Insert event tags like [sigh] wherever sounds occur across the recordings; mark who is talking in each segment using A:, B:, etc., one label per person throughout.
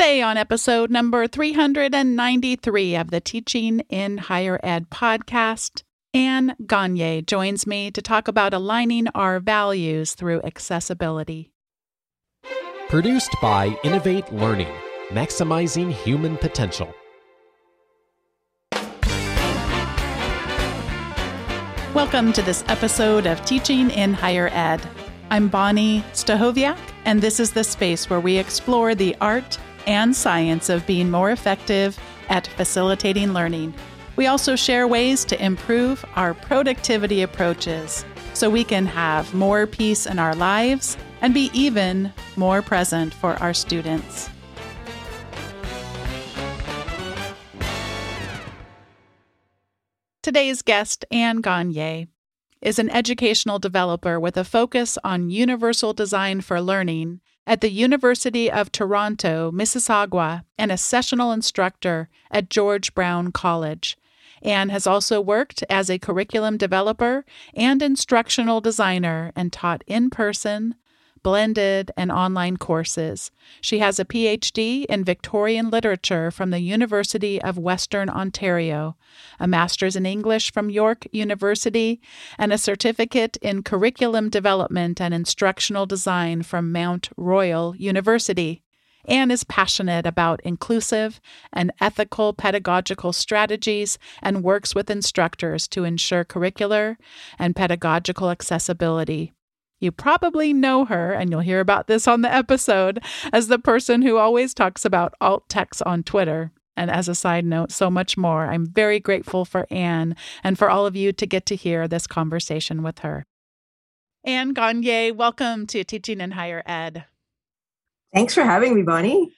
A: Today, on episode number 393 of the Teaching in Higher Ed podcast, Anne Gagne joins me to talk about aligning our values through accessibility.
B: Produced by Innovate Learning, maximizing human potential.
A: Welcome to this episode of Teaching in Higher Ed. I'm Bonni Stachowiak, and this is the space where we explore the art and science of being more effective at facilitating learning. We also share ways to improve our productivity approaches so we can have more peace in our lives and be even more present for our students. Today's guest, Anne Gagne, is an educational developer with a focus on universal design for learning at the University of Toronto, Mississauga, and a sessional instructor at George Brown College. Anne has also worked as a curriculum developer and instructional designer and taught in person, blended, and online courses. She has a PhD in Victorian literature from the University of Western Ontario, a master's in English from York University, and a certificate in curriculum development and instructional design from Mount Royal University. Anne is passionate about inclusive and ethical pedagogical strategies and works with instructors to ensure curricular and pedagogical accessibility. You probably know her, and you'll hear about this on the episode, as the person who always talks about alt text on Twitter. And as a side note, so much more. I'm very grateful for Anne and for all of you to get to hear this conversation with her. Anne Gagne, welcome to Teaching in Higher Ed.
C: Thanks for having me, Bonni.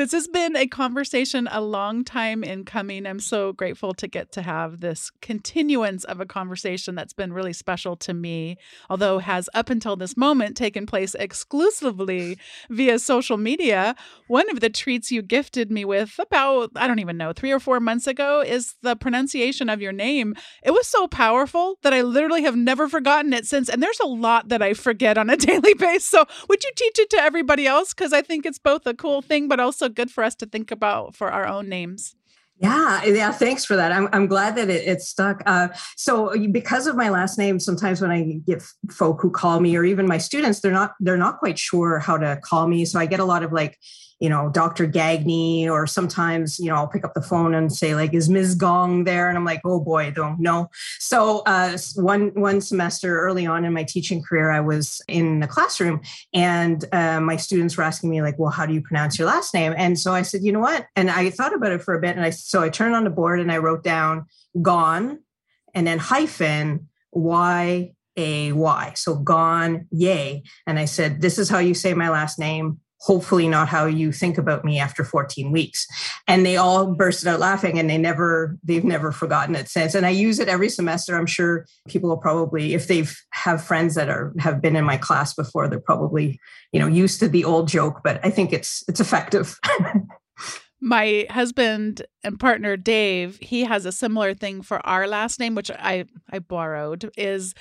A: This has been a conversation a long time in coming. I'm so grateful to get to have this continuance of a conversation that's been really special to me, although has up until this moment taken place exclusively via social media. One of the treats you gifted me with about, I don't even know, three or four months ago is the pronunciation of your name. It was so powerful that I literally have never forgotten it since. And there's a lot that I forget on a [laughs] daily basis. So would you teach it to everybody else? Because I think it's both a cool thing, but also good for us to think about for our own names.
C: Yeah, yeah. Thanks for that. I'm I'm glad that it, it stuck. Uh, so because of my last name, sometimes when I get folk who call me, or even my students, they're not they're not quite sure how to call me. So I get a lot of like you know, Dr. Gagne, or sometimes, you know, I'll pick up the phone and say, like, is Ms. Gong there? And I'm like, oh boy, don't know. So uh, one one semester early on in my teaching career, I was in the classroom and uh, my students were asking me, like, well, how do you pronounce your last name? And so I said, you know what? And I thought about it for a bit. And I so I turned on the board and I wrote down gone and then hyphen Y A Y. So gone, yay. And I said, this is how you say my last name. Hopefully not how you think about me after 14 weeks. And they all bursted out laughing and they never they've never forgotten it since. And i use it every semester. I'm sure people will probably if they've have friends that are have been in my class before they're probably you know used to the old joke but i think it's it's effective [laughs]
A: my husband and partner dave he has a similar thing for our last name which i i borrowed is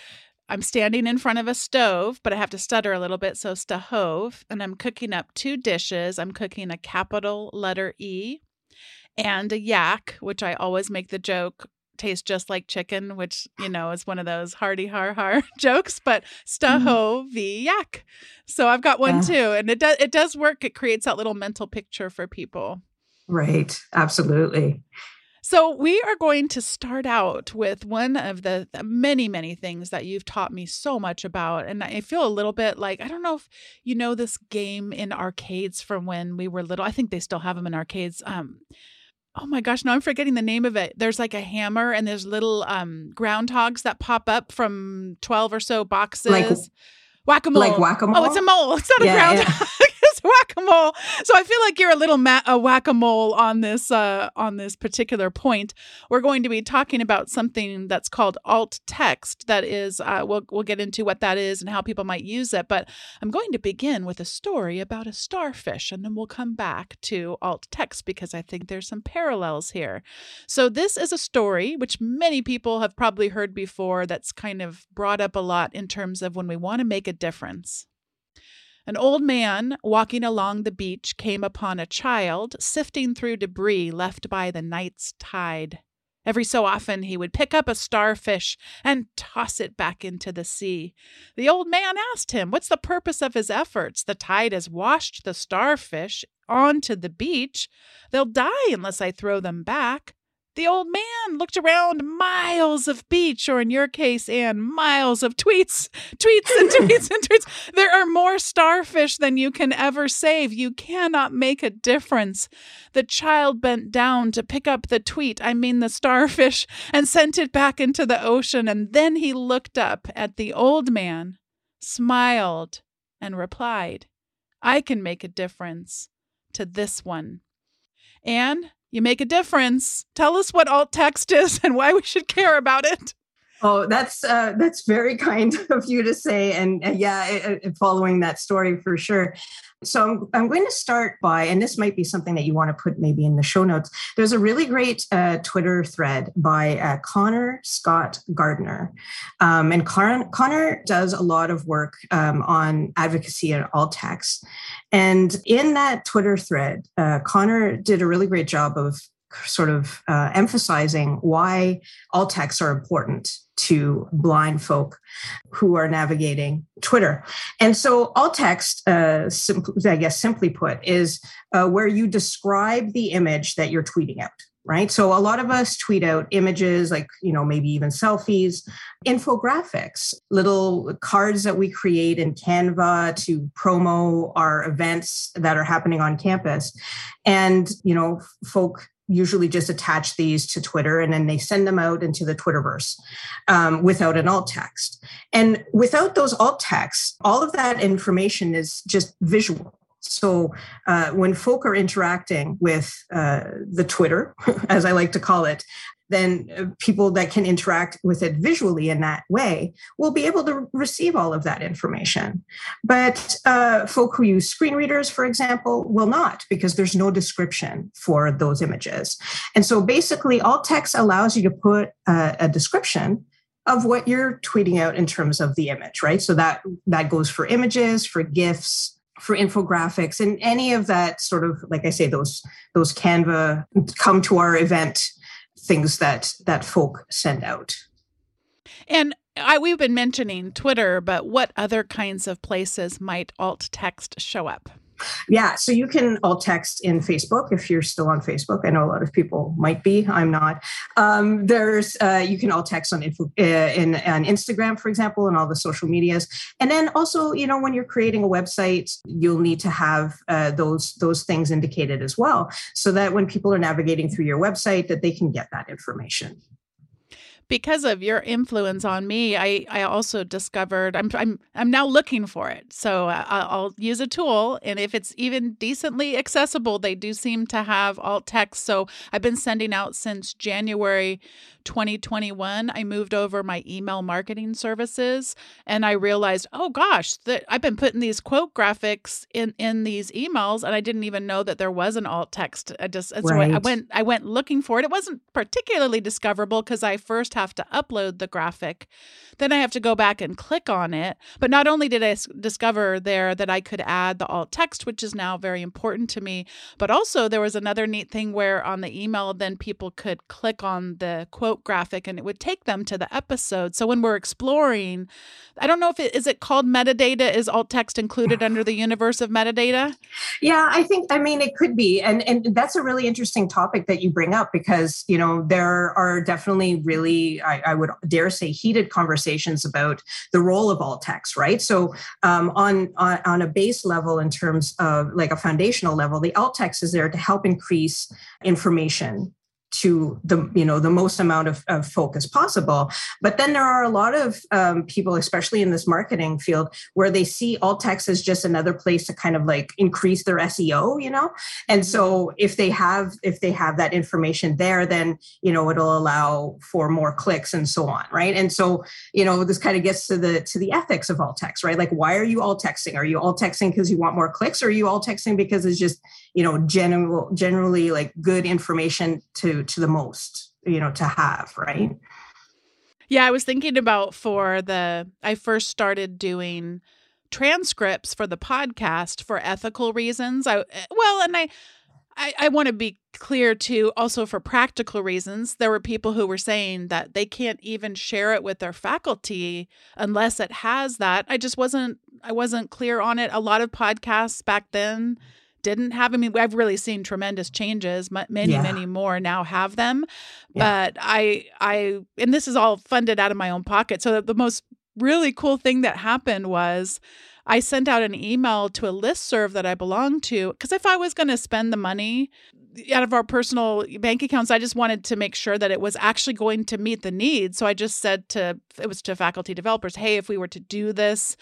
A: I'm standing in front of a stove, but I have to stutter a little bit. So, stahove, and I'm cooking up two dishes. I'm cooking a capital letter E and a yak, which I always make the joke tastes just like chicken, which, you know, is one of those hardy har har [laughs] jokes, but staho mm. v yak. So I've got one too. And it does it does work. It creates that little mental picture for people.
C: Right. Absolutely.
A: So, we are going to start out with one of the, many, many things that you've taught me so much about. And I feel a little bit like I don't know if you know this game in arcades from when we were little. I think they still have them in arcades. Um, oh my gosh, no, I'm forgetting the name of it. There's like a hammer and there's little um, groundhogs that pop up from 12 or so boxes.
C: Like,
A: whack-a-mole.
C: Like whack-a-mole?
A: Oh, it's a mole. It's not yeah, a groundhog. Yeah. [laughs] whack a mole. So I feel like you're a little ma- a whack a mole on this uh, on this particular point. We're going to be talking about something that's called alt text. That is, uh, we'll we'll get into what that is and how people might use it. But I'm going to begin with a story about a starfish, and then we'll come back to alt text because I think there's some parallels here. So this is a story which many people have probably heard before. That's kind of brought up a lot in terms of when we want to make a difference. An old man walking along the beach came upon a child sifting through debris left by the night's tide. Every so often he would pick up a starfish and toss it back into the sea. The old man asked him, What's the purpose of his efforts? The tide has washed the starfish onto the beach. They'll die unless I throw them back. The old man looked around miles of beach, or in your case, Anne, miles of tweets, [laughs] tweets and tweets and tweets. There are more starfish than you can ever save. You cannot make a difference. The child bent down to pick up the tweet, I mean the starfish, [laughs] and sent it back into the ocean. And then he looked up at the old man, smiled, and replied, I can make a difference to this one. Anne, you make a difference. Tell us what alt text is and why we should care about it.
C: Oh, that's uh, that's very [laughs] kind of you to say, and uh, yeah, following that story for sure. So I'm, I'm going to start by, and this might be something that you want to put maybe in the show notes. There's a really great uh, Twitter thread by uh, Connor Scott Gardner. Um, and Con- Connor does a lot of work um, on advocacy and alt text. And in that Twitter thread, uh, Connor did a really great job of sort of uh, emphasizing why alt texts are important to blind folk who are navigating Twitter. And so alt text, uh, I guess simply put, is uh, where you describe the image that you're tweeting out. Right. So a lot of us tweet out images like, you know, maybe even selfies, infographics, little cards that we create in Canva to promo our events that are happening on campus. And, you know, folk usually just attach these to Twitter and then they send them out into the Twitterverse um, without an alt text. And without those alt texts, all of that information is just visual. So uh, when folk are interacting with uh, the Twitter, [laughs] as I like to call it, then uh, people that can interact with it visually in that way will be able to receive all of that information. But uh, folk who use screen readers, for example, will not because there's no description for those images. And so basically, alt text allows you to put a, a description of what you're tweeting out in terms of the image, right? So that that goes for images, for GIFs, for infographics and any of that sort of like i say those those canva come to our event things that that folk send out.
A: And I, we've been mentioning Twitter, but what other kinds of places might alt text show up?
C: Yeah, so you can alt text in Facebook if you're still on Facebook. I know a lot of people might be. I'm not. Um, there's uh, you can alt text on info, uh, in on Instagram, for example, and all the social medias. And then also, you know, when you're creating a website, you'll need to have uh, those those things indicated as well, so that when people are navigating through your website, that they can get that information
A: because of your influence on me, I, I also discovered I'm I'm I'm now looking for it. So uh, I'll use a tool, and if it's even decently accessible, they do seem to have alt text. So I've been sending out since January 2021, I moved over my email marketing services and I realized, oh gosh, that I've been putting these quote graphics in in these emails and I didn't even know that there was an alt text. I just right. so I went I went looking for it. It wasn't particularly discoverable because I first have to upload the graphic. Then I have to go back and click on it. But not only did I s- discover there that I could add the alt text, which is now very important to me, but also there was another neat thing where on the email then people could click on the quote quote graphic and it would take them to the episode. So when we're exploring, I don't know if it is it called metadata is alt text included under the universe of metadata?
C: Yeah, I think I mean it could be. And and that's a really interesting topic that you bring up because, you know, there are definitely really I, I would dare say heated conversations about the role of alt text, right? So um, on, on on a base level in terms of like a foundational level, the alt text is there to help increase information to the you know the most amount of, of focus possible. But then there are a lot of um, people especially in this marketing field where they see alt text as just another place to kind of like increase their seo you know? And so mm-hmm. if they have if they have that information there then you know it'll allow for more clicks and so on right? And so you know this kind of gets to the to the ethics of alt text right? Like why are you alt texting are you alt texting because you want more clicks or are you alt texting because it's just you know general generally like good information to to the most you know to have right
A: yeah i was thinking about for the i first started doing transcripts for the podcast for ethical reasons. I well, and I I, I want to be clear too, also for practical reasons. There were people who were saying that they can't even share it with their faculty unless it has that. I just wasn't I wasn't clear on it. A lot of podcasts back then didn't have. I mean, I've really seen tremendous changes. Many, yeah. many more now have them. Yeah. But I, I, and this is all funded out of my own pocket. So the most really cool thing that happened was I sent out an email to a list serve that I belong to because if I was going to spend the money out of our personal bank accounts, I just wanted to make sure that it was actually going to meet the needs. So I just said to it was to faculty developers, hey, if we were to do this,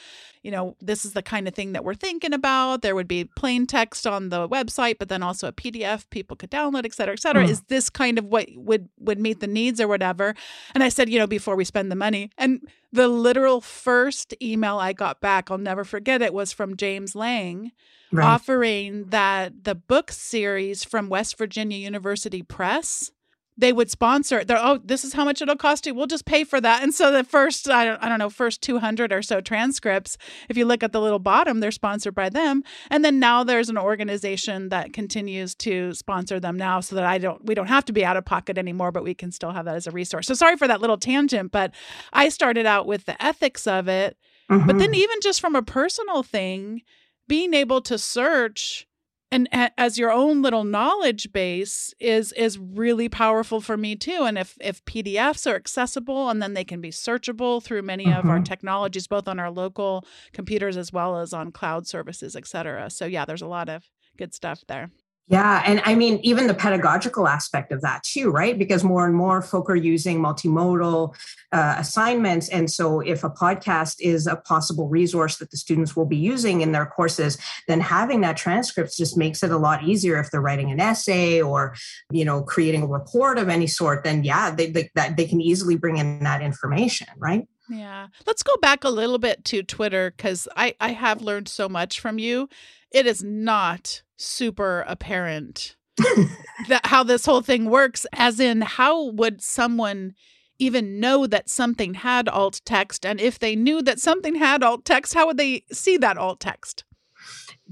A: you know, this is the kind of thing that we're thinking about. There would be plain text on the website, but then also a PDF people could download, et cetera, et cetera. Mm. Is this kind of what would would meet the needs or whatever? And I said, you know, before we spend the money. And the literal first email I got back, I'll never forget it, was from James Lang right. offering that the book series from West Virginia University Press they would sponsor it. They're, oh, this is how much it'll cost you. We'll just pay for that. And so the first, I don't, I don't know, first 200 or so transcripts, if you look at the little bottom, they're sponsored by them. And then now there's an organization that continues to sponsor them now so that I don't, we don't have to be out of pocket anymore, but we can still have that as a resource. So sorry for that little tangent, but I started out with the ethics of it. Mm-hmm. But then mm-hmm. even just from a personal thing, being able to search and as your own little knowledge base is is really powerful for me too and if if pdfs are accessible and then they can be searchable through many mm-hmm. of our mm-hmm. technologies both on our local computers as well as on cloud services et cetera so yeah there's a lot of good stuff there
C: yeah. And I mean, even the pedagogical aspect of that too, right? Because more and more folk are using multimodal uh, assignments. And so if a podcast is a possible resource that the students will be using in their courses, then having that transcript just makes it a lot easier if they're writing an essay or, you know, creating a report of any sort, then yeah, they, they, that, they can easily bring in that information, right?
A: Yeah. Let's go back a little bit to Twitter because I, I have learned so much from you. It is not super apparent that how this whole thing works as in how would someone even know that something had alt text and if they knew that something had alt text how would they see that alt text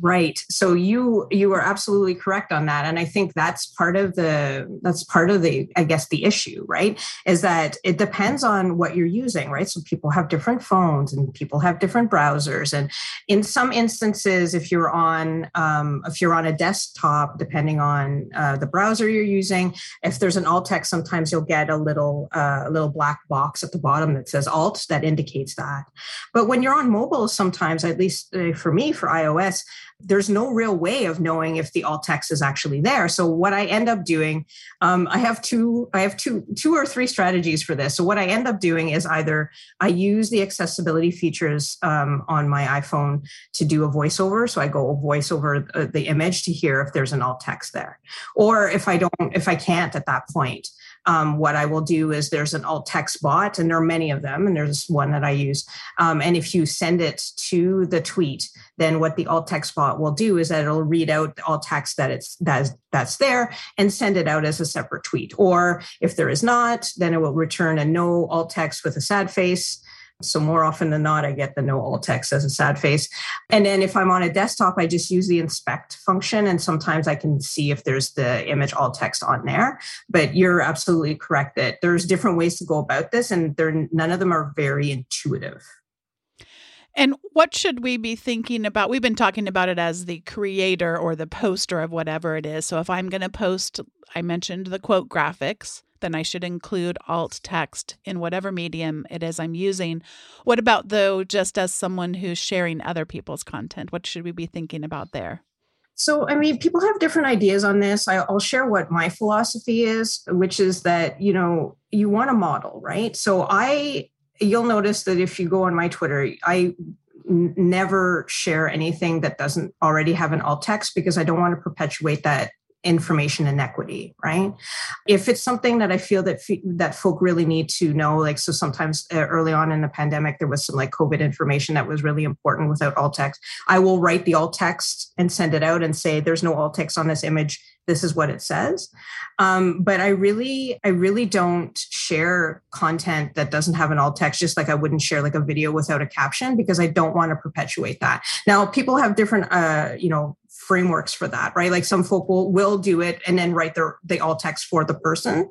C: Right. So you you are absolutely correct on that and I think that's part of the that's part of the I guess the issue, right? Is that it depends on what you're using, right? So people have different phones and people have different browsers and in some instances if you're on um, if you're on a desktop depending on uh, the browser you're using, if there's an alt text sometimes you'll get a little uh, a little black box at the bottom that says alt that indicates that. But when you're on mobile sometimes at least uh, for me for iOS there's no real way of knowing if the alt text is actually there. So what I end up doing, um, I have two, I have two, two or three strategies for this. So what I end up doing is either I use the accessibility features um, on my iPhone to do a voiceover. So I go voice over the image to hear if there's an alt text there, or if I don't, if I can't at that point, um, what I will do is there's an alt text bot, and there are many of them, and there's one that I use. Um, and if you send it to the tweet, then what the alt text bot will do is that it'll read out alt text that it's that's that's there and send it out as a separate tweet. Or if there is not, then it will return a no alt text with a sad face so more often than not, I get the no alt text as a sad face. And then if I'm on a desktop, I just use the inspect function. And sometimes I can see if there's the image alt text on there. But you're absolutely correct that there's different ways to go about this, and they're, none of them are very intuitive.
A: And what should we be thinking about? We've been talking about it as the creator or the poster of whatever it is. So if I'm going to post, I mentioned the quote graphics then I should include alt text in whatever medium it is I'm using. What about, though, just as someone who's sharing other people's content? What should we be thinking about there?
C: So, I mean, people have different ideas on this. I'll share what my philosophy is, which is that, you know, you want a model, right? So, I, you'll notice that if you go on my Twitter, I never share anything that doesn't already have an alt text because I don't want to perpetuate that information inequity right? If it's something that i feel that that folk really need to know like so sometimes uh, early on in the pandemic there was some like covid information that was really important without alt text. I will write the alt text and send it out and say there's no alt text on this image. This is what it says. Um, but i really i really don't share content that doesn't have an alt text just like i wouldn't share like a video without a caption because i don't want to perpetuate that. Now people have different uh, you know frameworks for that right? Like some folk will, will do it and then write their the alt text for the person.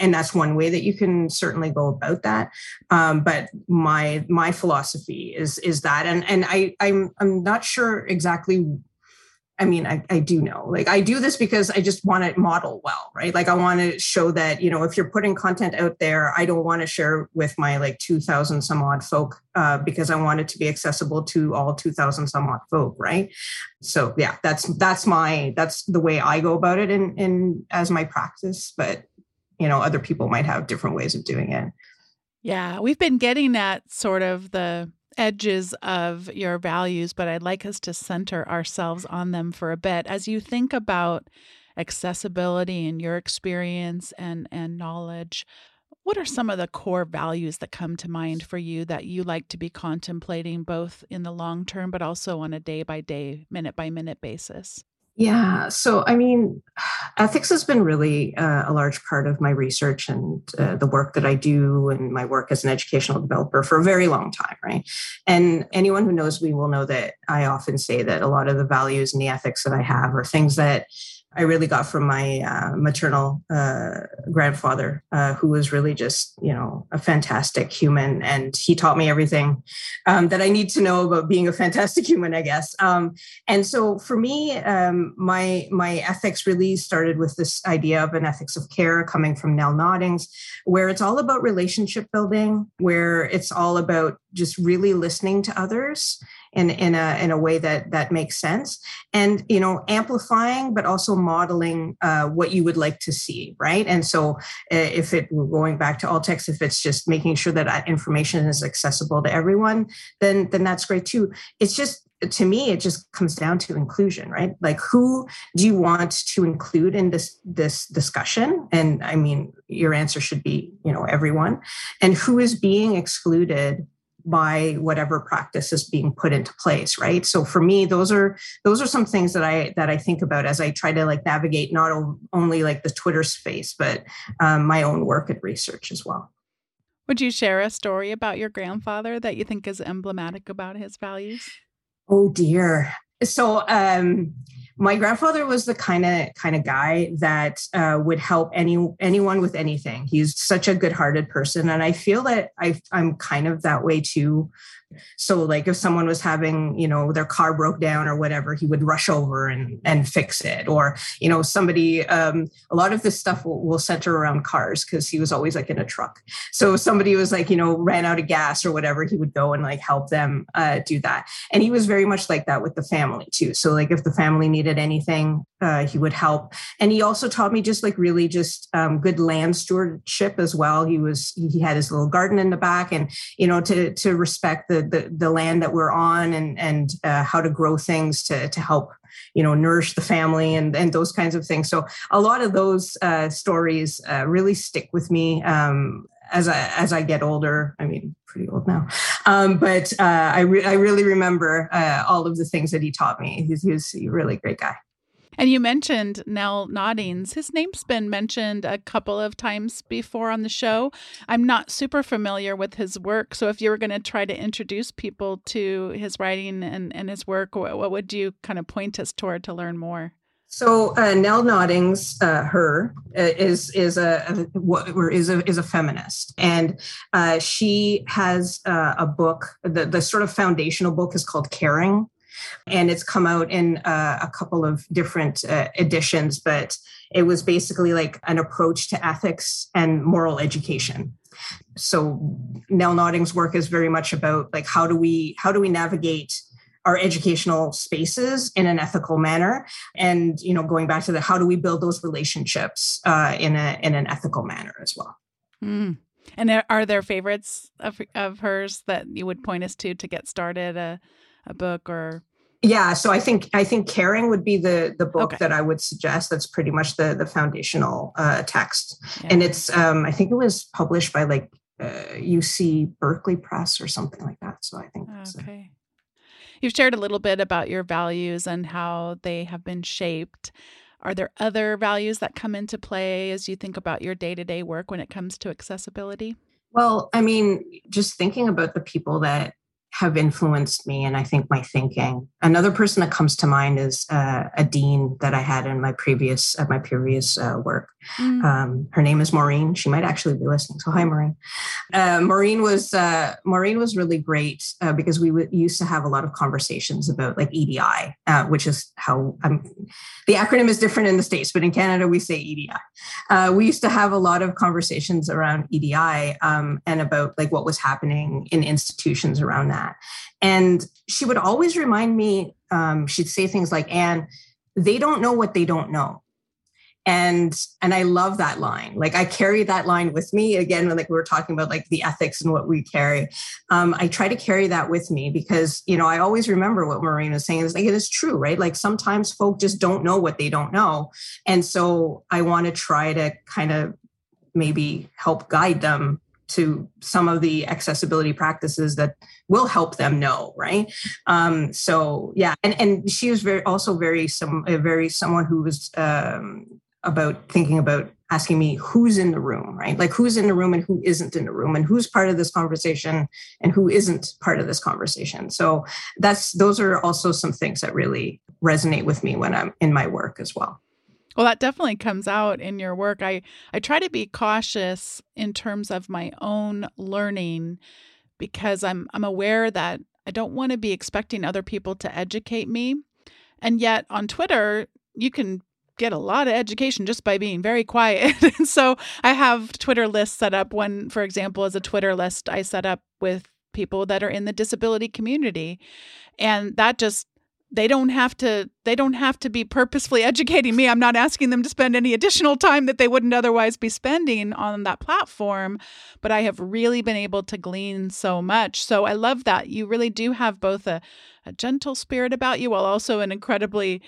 C: And that's one way that you can certainly go about that. Um, but my my philosophy is is that. And and i i'm i'm not sure exactly I mean, I, I do know, like, I do this because I just want to model well, right? Like, I want to show that, you know, if you're putting content out there, I don't want to share with my like 2000 some odd folk uh, because I want it to be accessible to all 2000 some odd folk, right? So, yeah, that's, that's my, that's the way I go about it in, in as my practice. But, you know, other people might have different ways of doing it.
A: Yeah, we've been getting that sort of the edges of your values, but I'd like us to center ourselves on them for a bit. As you think about accessibility and your experience and, and knowledge, what are some of the core values that come to mind for you that you like to be contemplating both in the long term, but also on a day by day, minute by minute basis?
C: Yeah. So, I mean, [sighs] ethics has been really uh, a large part of my research and uh, the work that I do and my work as an educational developer for a very long time, right? And anyone who knows me will know that I often say that a lot of the values and the ethics that I have are things that I really got from my uh, maternal uh, grandfather, uh, who was really just, you know, a fantastic human. And he taught me everything um, that I need to know about being a fantastic human, I guess. Um, and so for me, um, my, my ethics really started with this idea of an ethics of care coming from Nell Noddings, where it's all about relationship building, where it's all about just really listening to others in in a in a way that that makes sense. And you know amplifying but also modeling uh, what you would like to see right? And so uh, if it going back to alt text if it's just making sure that that information is accessible to everyone then then that's great too. It's just to me it just comes down to inclusion right? Like who do you want to include in this this discussion? And i mean your answer should be you know everyone. And who is being excluded by whatever practice is being put into place right? So for me those are those are some things that i that i think about as i try to like navigate not only like the twitter space but um, my own work and research as well.
A: Would you share a story about your grandfather that you think is emblematic about his values?
C: Oh dear so um my grandfather was the kind of kind of guy that uh, would help any anyone with anything. He's such a good-hearted person, and I feel that I, I'm kind of that way too so like if someone was having, you know, their car broke down or whatever, he would rush over and, and fix it. Or, you know, somebody, um, a lot of this stuff will, will center around cars because he was always like in a truck. So somebody was like, you know, ran out of gas or whatever, he would go and like help them uh, do that. And he was very much like that with the family too. So like if the family needed anything, uh, he would help. And he also taught me just like really just um, good land stewardship as well. He was, he had his little garden in the back and, you know, to, to respect the, the the, land that we're on and and uh, how to grow things to to help you know nourish the family and and those kinds of things so a lot of those uh, stories uh, really stick with me um, as I as I get older. I mean, pretty old now, um, but uh, I re- I really remember uh, all of the things that he taught me. He's, he's a really great guy.
A: And you mentioned Nell Noddings. His name's been mentioned a couple of times before on the show. I'm not super familiar with his work. So if you were going to try to introduce people to his writing and, and his work, what, what would you kind of point us toward to learn more?
C: So uh, Nell Noddings, uh, her uh, is is a, a is a is a feminist, and uh, she has uh, a book. The the sort of foundational book is called Caring, and it's come out in uh, a couple of different uh, editions, but it was basically like an approach to ethics and moral education. So Nell Nodding's work is very much about like how do we how do we navigate our educational spaces in an ethical manner and you know going back to the how do we build those relationships uh, in a in an ethical manner as well
A: mm. and are there favorites of, of hers that you would point us to to get started a, a book or
C: yeah so i think i think caring would be the the book okay. that i would suggest. That's pretty much the the foundational uh, text. Yeah. and it's um i think it was published by like uh, uc berkeley press or something like that so i think
A: okay. You've shared a little bit about your values and how they have been shaped. Are there other values that come into play as you think about your day-to-day work when it comes to accessibility?
C: Well i mean just thinking about the people that have influenced me and I think my thinking. Another person that comes to mind is uh, a dean that I had in my previous at my previous uh, work. Mm. Um, her name is Maureen. She might actually be listening. So hi, Maureen. Uh, Maureen was uh, Maureen was really great uh, because we w- used to have a lot of conversations about like EDI, uh, which is how I'm, the acronym is different in the states, but in Canada we say EDI. we used to have a lot of conversations around EDI um, and about like what was happening in institutions around that that. And she would always remind me, um, she'd say things like, Anne, they don't know what they don't know. And and I love that line. Like I carry that line with me again. When like we were talking about like the ethics and what we carry, um, I try to carry that with me because you know I always remember what Maureen was saying. It's like it is true, right? Like sometimes folk just don't know what they don't know, and so I want to try to kind of maybe help guide them to some of the accessibility practices that will help them know right? Um, so yeah and and she was very also very some very someone who was um, about thinking about asking me who's in the room right? Like who's in the room and who isn't in the room and who's part of this conversation and who isn't part of this conversation. So that's those are also some things that really resonate with me when i'm in my work as well.
A: Well, that definitely comes out in your work. I, I try to be cautious in terms of my own learning because I'm I'm aware that I don't want to be expecting other people to educate me. And yet on Twitter, you can get a lot of education just by being very quiet. [laughs] and so I have Twitter lists set up. One, for example, is a Twitter list I set up with people that are in the disability community. And that just they don't have to they don't have to be purposefully educating me. I'm not asking them to spend any additional time that they wouldn't otherwise be spending on that platform but i have really been able to glean so much. So i love that. You really do have both a, a gentle spirit about you while also an incredibly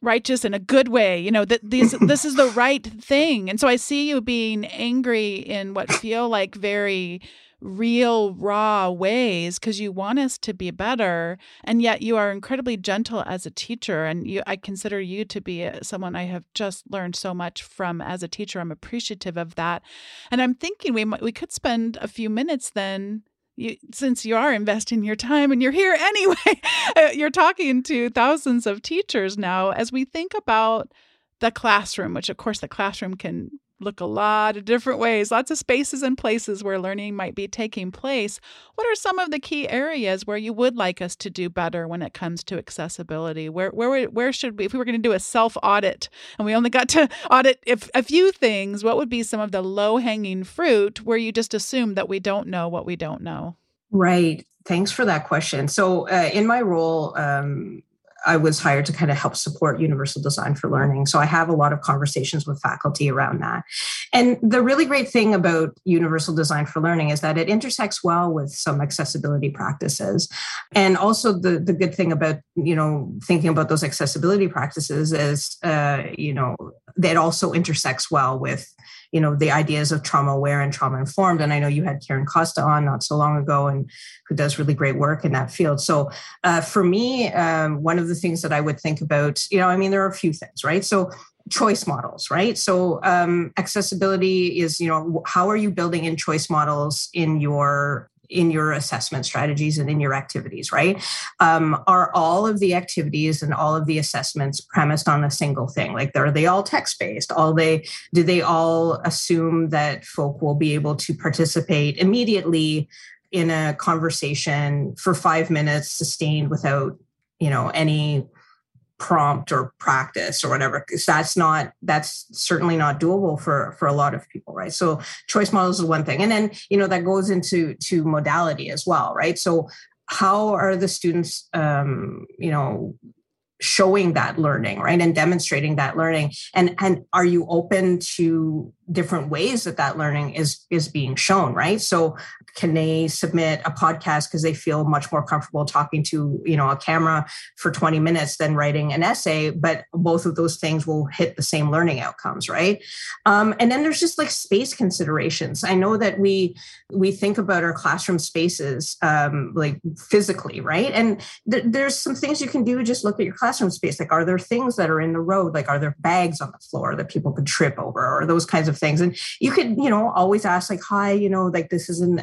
A: righteous in a good way. You know that these [coughs] this is the right thing. And so i see you being angry in what feel like very real raw ways because you want us to be better and yet you are incredibly gentle as a teacher and you I consider you to be someone I have just learned so much from as a teacher. I'm appreciative of that. And I'm thinking we we could spend a few minutes then you, since you are investing your time and you're here [laughs] anyway, uh, you're talking to thousands of teachers now as we think about the classroom, which of course the classroom can look a lot of different ways, lots of spaces and places where learning might be taking place. What are some of the key areas where you would like us to do better when it comes to accessibility? Where where where should we if we were going to do a self audit and we only got to [laughs] audit if a few things, what would be some of the low-hanging fruit where you just assume that we don't know what we don't know?
C: Right. Thanks for that question. So, uh, in my role, um, I was hired to kind of help support universal design for learning. So I have a lot of conversations with faculty around that. And the really great thing about universal design for learning is that it intersects well with some accessibility practices. And also the, the good thing about, you know, thinking about those accessibility practices is, uh, you know, that also intersects well with you know the ideas of trauma aware and trauma informed. And i know you had karen costa on not so long ago and who does really great work in that field. So uh, for me um, one of the things that i would think about you know i mean there are a few things right? So choice models right? So um, accessibility is you know how are you building in choice models in your in your assessment strategies and in your activities, right? Um, are all of the activities and all of the assessments premised on a single thing? Like, are they all text based? All they do they all assume that folk will be able to participate immediately in a conversation for five minutes, sustained without you know any prompt or practice or whatever because that's not that's certainly not doable for for a lot of people right? So choice models is one thing. And then you know that goes into to modality as well right? So how are the students um you know showing that learning right? And demonstrating that learning. And and are you open to different ways that that learning is is being shown right? So can they submit a podcast because they feel much more comfortable talking to you know a camera for 20 minutes than writing an essay but both of those things will hit the same learning outcomes right? Um, and then there's just like space considerations. I know that we we think about our classroom spaces um, like physically right? And th- there's some things you can do just look at your classroom space. Like are there things that are in the road? Like are there bags on the floor that people could trip over or those kinds of things. And you could you know always ask like hi you know like this is an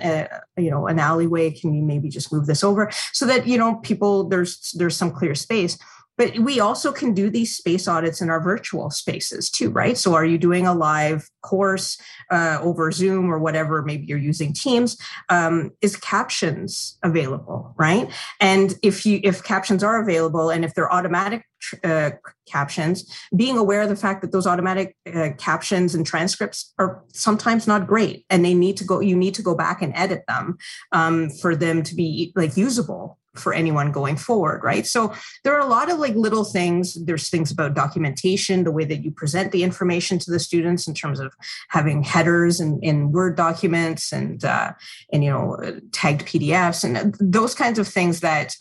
C: you know an alleyway. Can you maybe just move this over? So that you know people there's there's some clear space but we also can do these space audits in our virtual spaces too right? So are you doing a live course uh, over zoom or whatever maybe you're using teams um, is captions available right? And if you if captions are available and if they're automatic uh, captions being aware of the fact that those automatic uh, captions and transcripts are sometimes not great and they need to go you need to go back and edit them um, for them to be like usable for anyone going forward right? So there are a lot of like little things. There's things about documentation the way that you present the information to the students in terms of having headers and in word documents and uh, and you know tagged pdfs and those kinds of things that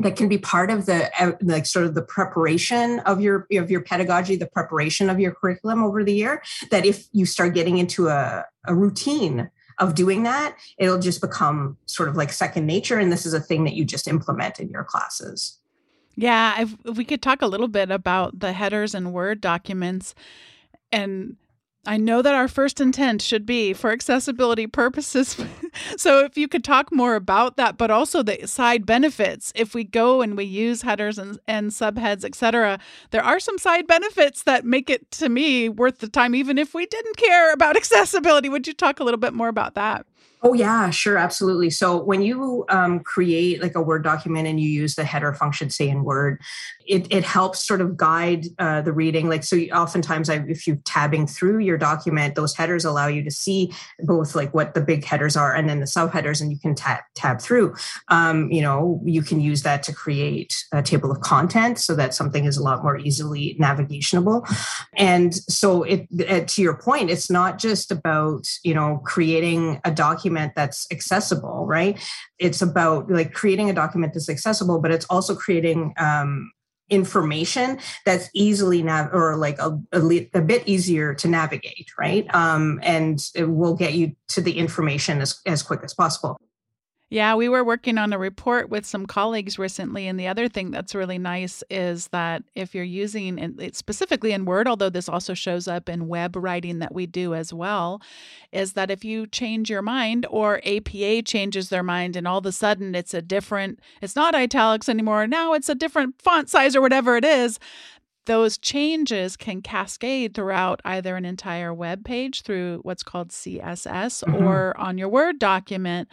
C: that can be part of the uh, like sort of the preparation of your of your pedagogy the preparation of your curriculum over the year that if you start getting into a, a routine of doing that, it'll just become sort of like second nature. And this is a thing that you just implement in your classes.
A: Yeah, if, if we could talk a little bit about the headers and Word documents and I know that our first intent should be for accessibility purposes. [laughs] so if you could talk more about that, but also the side benefits, if we go and we use headers and, and subheads, etc., there are some side benefits that make it to me worth the time, even if we didn't care about [laughs] accessibility. Would you talk a little bit more about that?
C: Oh yeah, sure, absolutely. So when you um, create like a Word document and you use the header function, say in Word, it, it helps sort of guide uh, the reading. Like so, oftentimes, I, if you're tabbing through your document, those headers allow you to see both like what the big headers are and then the subheaders, and you can tab tab through. Um, you know, you can use that to create a table of content so that something is a lot more easily navigationable. And so, it, to your point, it's not just about you know creating a document document that's accessible, right? It's about like creating a document that's accessible, but it's also creating um, information that's easily nav or like a, a, bit easier to navigate right um, and it will get you to the information as, as quick as possible
A: yeah, we were working on a report with some colleagues recently. And the other thing that's really nice is that if you're using it specifically in Word, although this also shows up in web writing that we do as well, is that if you change your mind or APA changes their mind and all of a sudden it's a different, it's not italics anymore, now it's a different font size or whatever it is, those changes can cascade throughout either an entire web page through what's called CSS mm-hmm. or on your Word document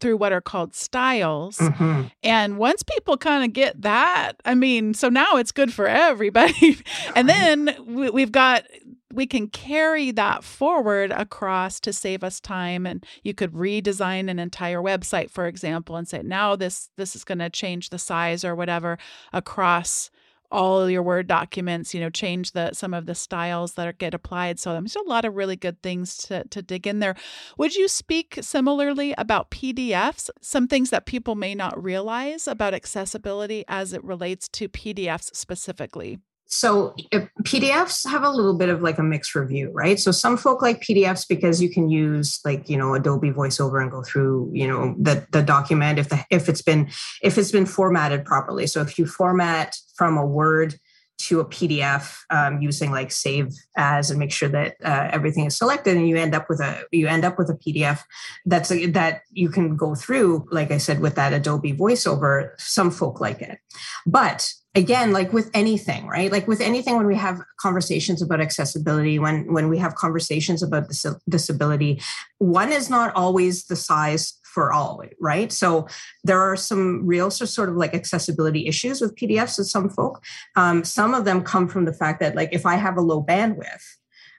A: through what are called styles. Mm-hmm. And once people kind of get that, I mean, so now it's good for everybody. [laughs] and then we've got we can carry that forward across to save us time and you could redesign an entire website for example and say now this this is going to change the size or whatever across all your Word documents, you know, change the some of the styles that are, get applied. So there's a lot of really good things to, to dig in there. Would you speak similarly about PDFs, some things that people may not realize about accessibility as it relates to PDFs specifically?
C: So eh, PDFs have a little bit of like a mixed review, right? So some folk like PDFs because you can use like you know Adobe VoiceOver and go through you know the the document if the if it's been if it's been formatted properly. So if you format from a Word to a PDF um, using like save as and make sure that uh, everything is selected, and you end up with a you end up with a PDF that's a, that you can go through. Like I said, with that Adobe VoiceOver, some folk like it, but again like with anything right like with anything when we have conversations about accessibility when when we have conversations about dis- disability one is not always the size for all right? So there are some real sort of like accessibility issues with pdfs with some folk. Um, some of them come from the fact that like if i have a low bandwidth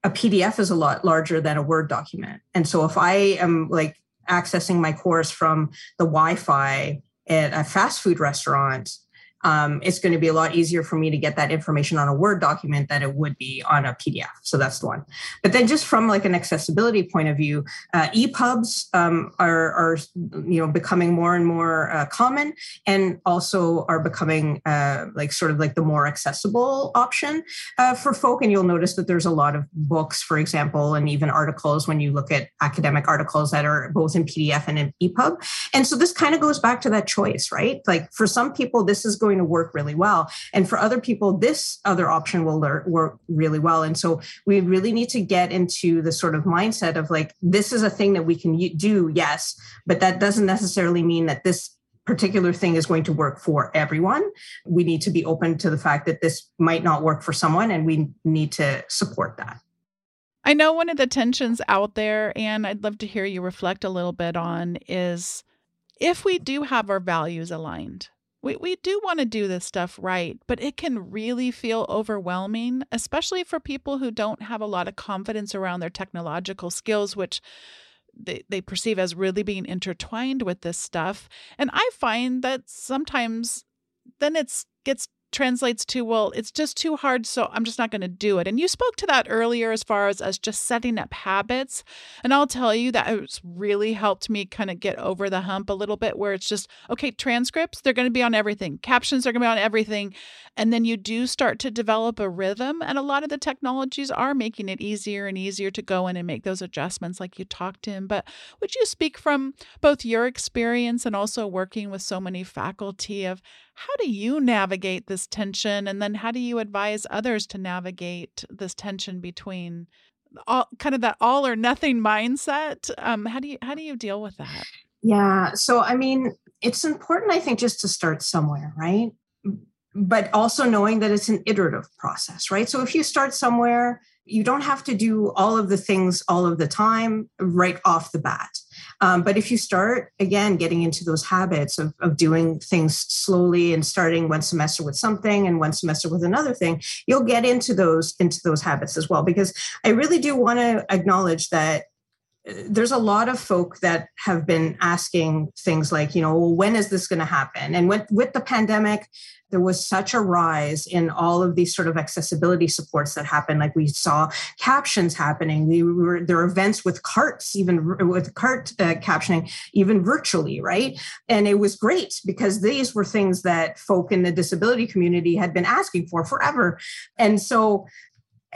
C: a pdf is a lot larger than a word document. And so if i am like accessing my course from the wi-fi at a fast food restaurant um, it's going to be a lot easier for me to get that information on a Word document than it would be on a PDF. So that's the one. But then just from like an accessibility point of view, uh, EPUBs um, are, are, you know, becoming more and more uh, common and also are becoming uh, like sort of like the more accessible option uh, for folk. And you'll notice that there's a lot of books, for example, and even articles when you look at academic articles that are both in PDF and in EPUB. And so this kind of goes back to that choice, right? Like for some people, this is going to work really well. And for other people, this other option will work really well. And so we really need to get into the sort of mindset of like, this is a thing that we can do, yes, but that doesn't necessarily mean that this particular thing is going to work for everyone. We need to be open to the fact that this might not work for someone, and we need to support that.
A: I know one of the tensions out there, and I'd love to hear you reflect a little bit on is if we do have our values aligned, we, we do want to do this stuff right, but it can really feel overwhelming, especially for people who don't have a lot of confidence around their technological skills, which they, they perceive as really being intertwined with this stuff. And I find that sometimes then it's gets translates to well it's just too hard so i'm just not going to do it. And you spoke to that earlier as far as as just setting up habits and i'll tell you that it's really helped me kind of get over the hump a little bit where it's just okay transcripts they're going to be on everything. Captions are going to be on everything. And then you do start to develop a rhythm and a lot of the technologies are making it easier and easier to go in and make those adjustments like you talked to him. But would you speak from both your experience and also working with so many faculty of how do you navigate this tension? And then how do you advise others to navigate this tension between all kind of that all or nothing mindset? Um, how do you how do you deal with that?
C: Yeah. So I mean, it's important, I think, just to start somewhere, right? But also knowing that it's an iterative process, right? So if you start somewhere, you don't have to do all of the things all of the time right off the bat. Um, but if you start again getting into those habits of, of doing things slowly and starting one semester with something and one semester with another thing, you'll get into those into those habits as well. Because I really do want to acknowledge that there's a lot of folk that have been asking things like, you know, well, when is this going to happen? And with, with the pandemic, there was such a rise in all of these sort of accessibility supports that happened. Like we saw captions happening. We were there were events with carts, even with cart uh, captioning, even virtually, right? And it was great because these were things that folk in the disability community had been asking for forever. And so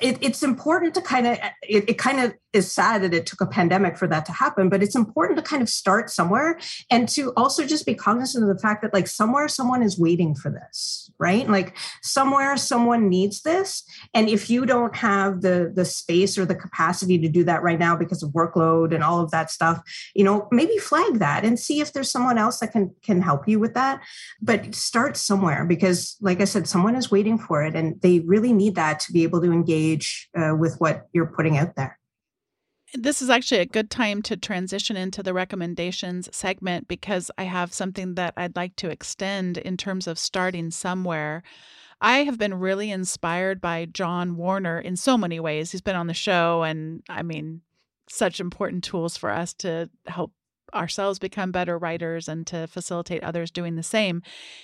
C: it, it's important to kind of it, it, kind of is sad that it took a pandemic for that to happen but it's important to kind of start somewhere and to also just be cognizant of the fact that like somewhere someone is waiting for this right? Like somewhere someone needs this and if you don't have the the space or the capacity to do that right now because of workload and all of that stuff you know maybe flag that and see if there's someone else that can can help you with that. But start somewhere because like i said someone is waiting for it and they really need that to be able to engage uh, with what you're putting out there
A: this is actually a good time to transition into the recommendations segment because I have something that I'd like to extend in terms of starting somewhere. I have been really inspired by John Warner in so many ways. He's been on the show, and I mean, such important tools for us to help ourselves become better writers and to facilitate others doing the same.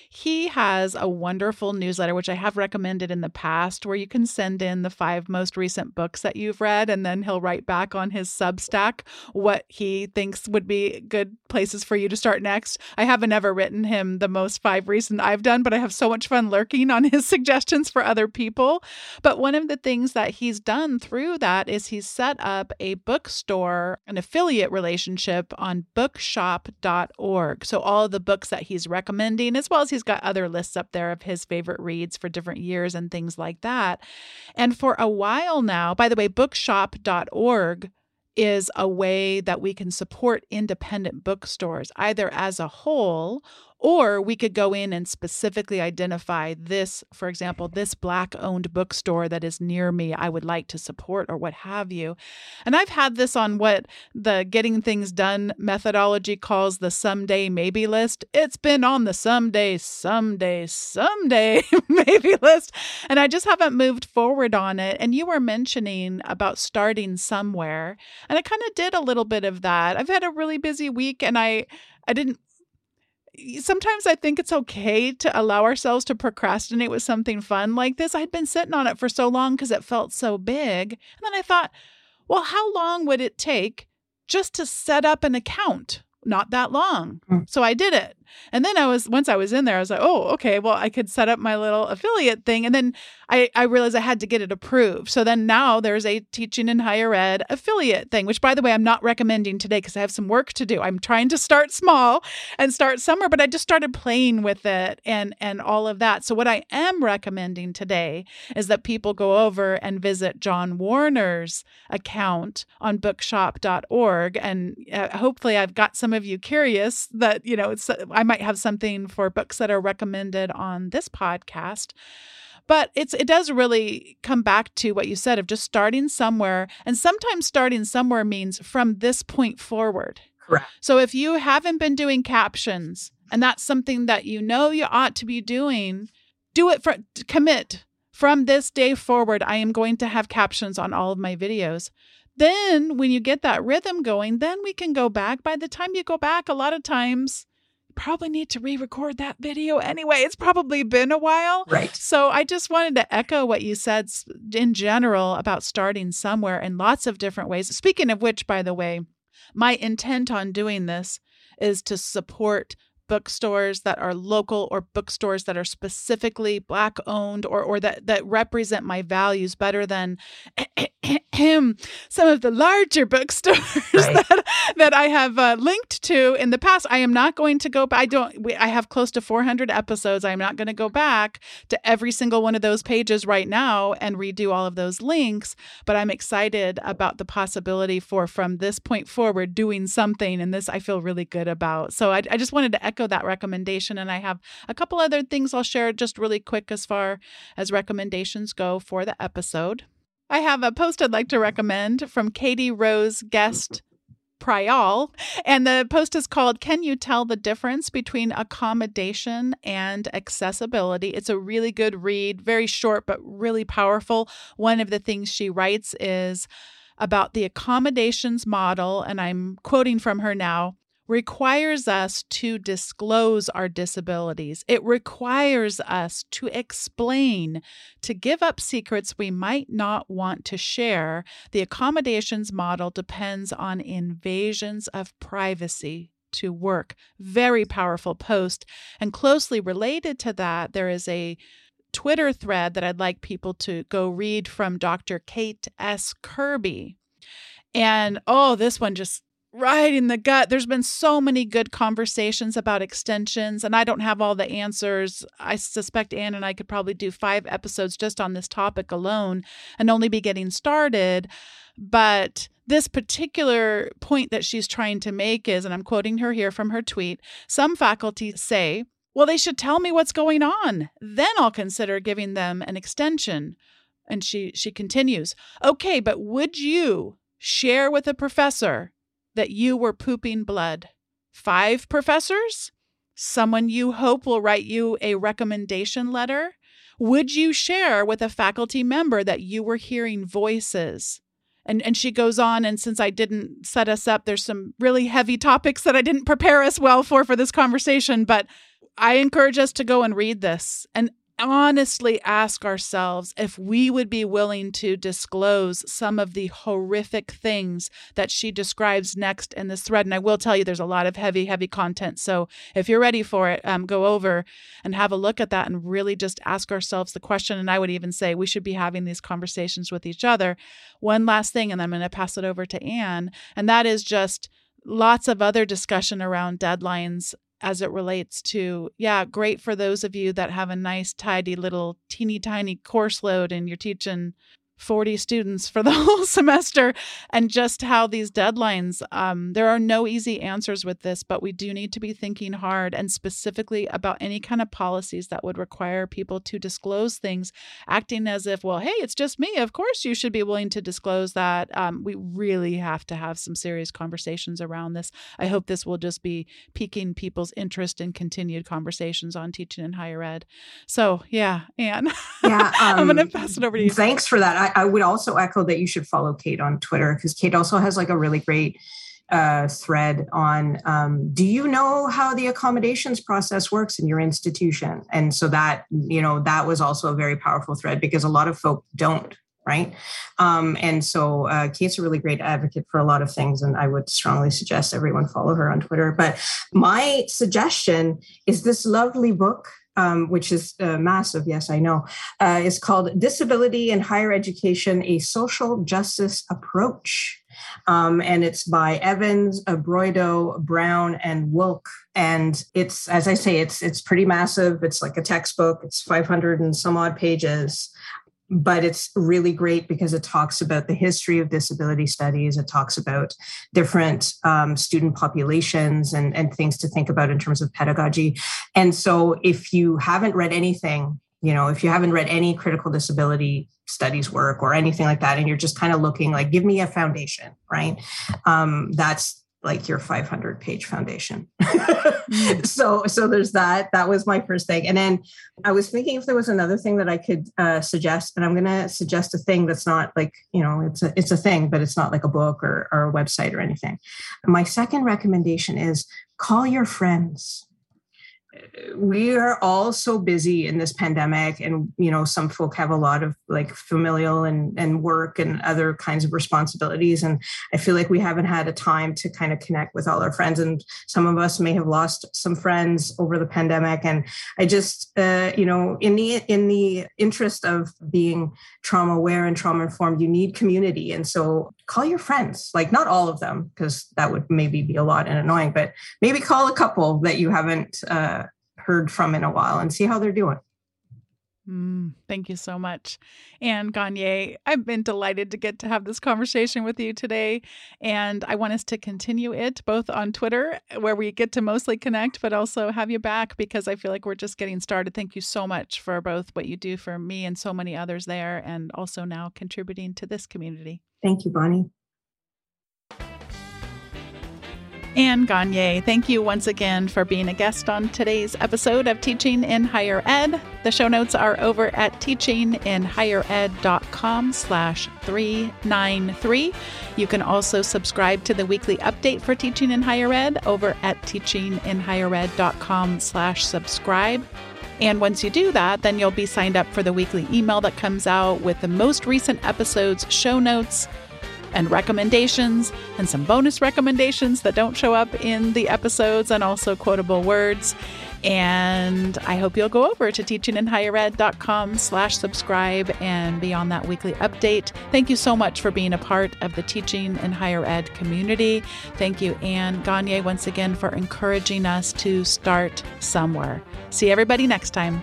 A: He has a wonderful newsletter, which I have recommended in the past, where you can send in the five most recent books that you've read, and then he'll write back on his Substack what he thinks would be good places for you to start next. I haven't ever written him the most five recent I've done, but I have so much fun lurking on his [laughs] suggestions for other people. But one of the things that he's done through that is he's set up a bookstore, an affiliate relationship on bookshop.org. So, all the books that he's recommending, as well as he's got other lists up there of his favorite reads for different years and things like that. And for a while now, by the way, bookshop.org is a way that we can support independent bookstores, either as a whole or we could go in and specifically identify this, for example, this Black owned bookstore that is near me, I would like to support, or what have you. And I've had this on what the Getting Things Done methodology calls the someday maybe list. It's been on the someday, someday, someday [laughs] maybe list. And I just haven't moved forward on it. And you were mentioning about starting somewhere. And I kind of did a little bit of that. I've had a really busy week and I I didn't sometimes I think it's okay to allow ourselves to procrastinate with something fun like this. I'd been sitting on it for so long because it felt so big. And then I thought, well, how long would it take just to set up an account? Not that long. Mm. So I did it. And then I was once I was in there, I was like, oh, okay, well, I could set up my little affiliate thing. And then I, I realized I had to get it approved. So then now there's a teaching in higher ed affiliate thing, which by the way, I'm not recommending today because I have some work to do. I'm trying to start small and start somewhere, but I just started playing with it and and all of that. So what I am recommending today is that people go over and visit John Warner's account on bookshop.org. And uh, hopefully I've got some of you curious that, you know, it's I might have something for books that are recommended on this podcast. But it's it does really come back to what you said of just starting somewhere. And sometimes starting somewhere means from this point forward.
C: Correct.
A: So if you haven't been doing captions and that's something that you know you ought to be doing, do it for commit. From this day forward, I am going to have captions on all of my videos. Then, when you get that rhythm going, then we can go back. By the time you go back, a lot of times probably need to re-record that video anyway. It's probably been a while.
C: Right.
A: So I just wanted to echo what you said in general about starting somewhere in lots of different ways. Speaking of which, by the way, my intent on doing this is to support bookstores that are local or bookstores that are specifically black owned or or that that represent my values better than some of the larger bookstores right. that, that I have uh, linked to in the past. I am not going to go back. I don't. We, I have close to 400 episodes. I am not going to go back to every single one of those pages right now and redo all of those links. But I'm excited about the possibility for from this point forward doing something, and this I feel really good about. So I, I just wanted to echo that recommendation, and I have a couple other things I'll share just really quick as far as recommendations go for the episode. I have a post I'd like to recommend from Katie Rose Guest Prial. And the post is called Can You Tell the Difference Between Accommodation and Accessibility? It's a really good read, very short, but really powerful. One of the things she writes is about the accommodations model, and I'm quoting from her now requires us to disclose our disabilities. It requires us to explain, to give up secrets we might not want to share. The accommodations model depends on invasions of privacy to work. Very powerful post. And closely related to that, there is a Twitter thread that I'd like people to go read from Dr. Kate S. Kirby. And oh, this one just right in the gut. There's been so many good conversations about extensions, and I don't have all the answers. I suspect Anne and I could probably do five episodes just on this topic alone and only be getting started. But this particular point that she's trying to make is, and I'm quoting her here from her tweet some faculty say, well, they should tell me what's going on. Then I'll consider giving them an extension. And she she continues, "Okay, but would you share with a professor that you were pooping blood. Five professors? Someone you hope will write you a recommendation letter? Would you share with a faculty member that you were hearing voices? And, and she goes on, and since I didn't set us up, there's some really heavy topics that I didn't prepare us well for for this conversation. But I encourage us to go and read this and honestly ask ourselves if we would be willing to disclose some of the horrific things that she describes next in this thread. And I will tell you, there's a lot of heavy, heavy content. So if you're ready for it, um, go over and have a look at that and really just ask ourselves the question. And I would even say we should be having these conversations with each other. One last thing, and I'm going to pass it over to Anne, and that is just lots of other discussion around deadlines as it relates to, yeah, great for those of you that have a nice, tidy little teeny tiny course load and you're teaching 40 students for the [laughs] whole semester and just how these deadlines um, there are no easy answers with this but we do need to be thinking hard and specifically about any kind of policies that would require people to disclose things acting as if well hey it's just me. Of course you should be willing to disclose that. Um, we really have to have some serious conversations around this. I hope this will just be piquing people's interest in continued conversations on teaching in higher ed. So yeah anne [laughs] yeah um, i'm gonna pass it over to you.
C: thanks for that I, I would also echo that you should follow Kate on Twitter because Kate also has like a really great uh, thread on um, do you know how the accommodations process works in your institution? And so that you know that was also a very powerful thread because a lot of folk don't right? Um, and so uh, kate's a really great advocate for a lot of things and i would strongly suggest everyone follow her on twitter. But my suggestion is this lovely book um, which is uh, massive, yes, I know, uh, is called Disability in Higher Education A Social Justice Approach. Um, and it's by Evans, Broido, Brown, and Wilke. And it's, as I say, it's it's pretty massive. It's like a textbook. It's 500 and some odd pages but it's really great because it talks about the history of disability studies. It talks about different um, student populations and, and things to think about in terms of pedagogy. And so, if you haven't read anything, you know, if you haven't read any critical disability studies work or anything like that, and you're just kind of looking like, give me a foundation, right? Um, that's like your 500 page foundation. [laughs] mm. So so there's that. That was my first thing. And then I was thinking if there was another thing that I could uh, suggest, and I'm going to suggest a thing that's not like you know it's a it's a thing, but it's not like a book or, or a website or anything. My second recommendation is call your friends we are all so busy in this pandemic and you know some folk have a lot of like familial and and work and other kinds of responsibilities. And i feel like we haven't had a time to kind of connect with all our friends. And some of us may have lost some friends over the pandemic. And i just uh, you know in the in the interest of being trauma aware and trauma informed you need community. And so call your friends like not all of them because that would maybe be a lot and annoying but maybe call a couple that you haven't uh, heard from in a while and see how they're doing.
A: Mm, thank you so much. Anne Gagne, I've been delighted to get to have this conversation with you today. And I want us to continue it both on Twitter, where we get to mostly connect, but also have you back because I feel like we're just getting started. Thank you so much for both what you do for me and so many others there, and also now contributing to this community.
C: Thank you, Bonni.
A: Anne Gagne, thank you once again for being a guest on today's episode of Teaching in Higher Ed. The show notes are over at teachinginhighered.com slash 393. You can also subscribe to the weekly update for Teaching in Higher Ed over at teachinginhighered.com slash subscribe. And once you do that, then you'll be signed up for the weekly email that comes out with the most recent episodes, show notes, and recommendations, and some bonus recommendations that don't show up in the episodes, and also quotable words. And I hope you'll go over to teachinginhighered.com slash subscribe and be on that weekly update. Thank you so much for being a part of the Teaching in Higher Ed community. Thank you, Anne Gagne, once again for encouraging us to start somewhere. See everybody next time.